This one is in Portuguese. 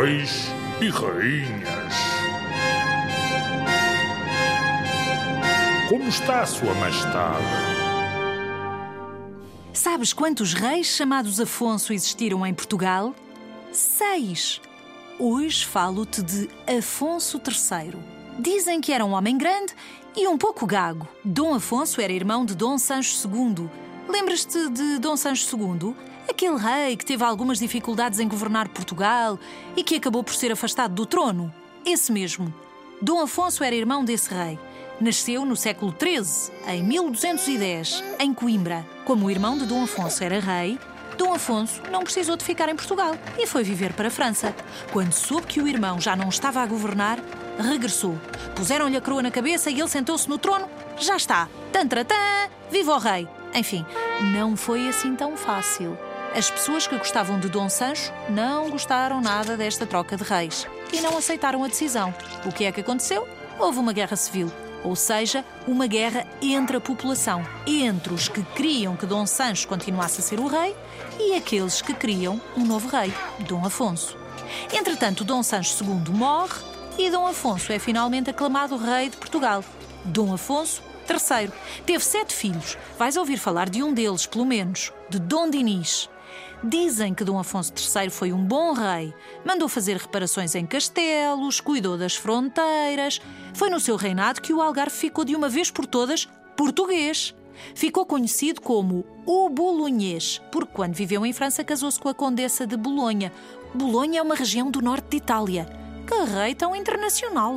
reis e rainhas. Como está Sua Majestade? Sabes quantos reis chamados Afonso existiram em Portugal? Seis. Hoje falo-te de Afonso III. Dizem que era um homem grande e um pouco gago. Dom Afonso era irmão de Dom Sancho II. Lembras-te de Dom Sancho II? Aquele rei que teve algumas dificuldades em governar Portugal e que acabou por ser afastado do trono? Esse mesmo. Dom Afonso era irmão desse rei. Nasceu no século XIII, em 1210, em Coimbra. Como o irmão de Dom Afonso era rei, Dom Afonso não precisou de ficar em Portugal e foi viver para a França. Quando soube que o irmão já não estava a governar, regressou. Puseram-lhe a coroa na cabeça e ele sentou-se no trono. Já está! Tantratã! Viva o rei! Enfim, não foi assim tão fácil. As pessoas que gostavam de Dom Sancho não gostaram nada desta troca de reis e não aceitaram a decisão. O que é que aconteceu? Houve uma guerra civil ou seja, uma guerra entre a população, entre os que queriam que Dom Sancho continuasse a ser o rei e aqueles que queriam um novo rei, Dom Afonso. Entretanto, Dom Sancho II morre e Dom Afonso é finalmente aclamado rei de Portugal. Dom Afonso III teve sete filhos. Vais ouvir falar de um deles, pelo menos, de Dom Dinis. Dizem que Dom Afonso III foi um bom rei. Mandou fazer reparações em castelos, cuidou das fronteiras. Foi no seu reinado que o Algarve ficou de uma vez por todas português. Ficou conhecido como o Bolonhês, porque quando viveu em França casou-se com a Condessa de Bolonha. Bolonha é uma região do norte de Itália. Que rei tão internacional!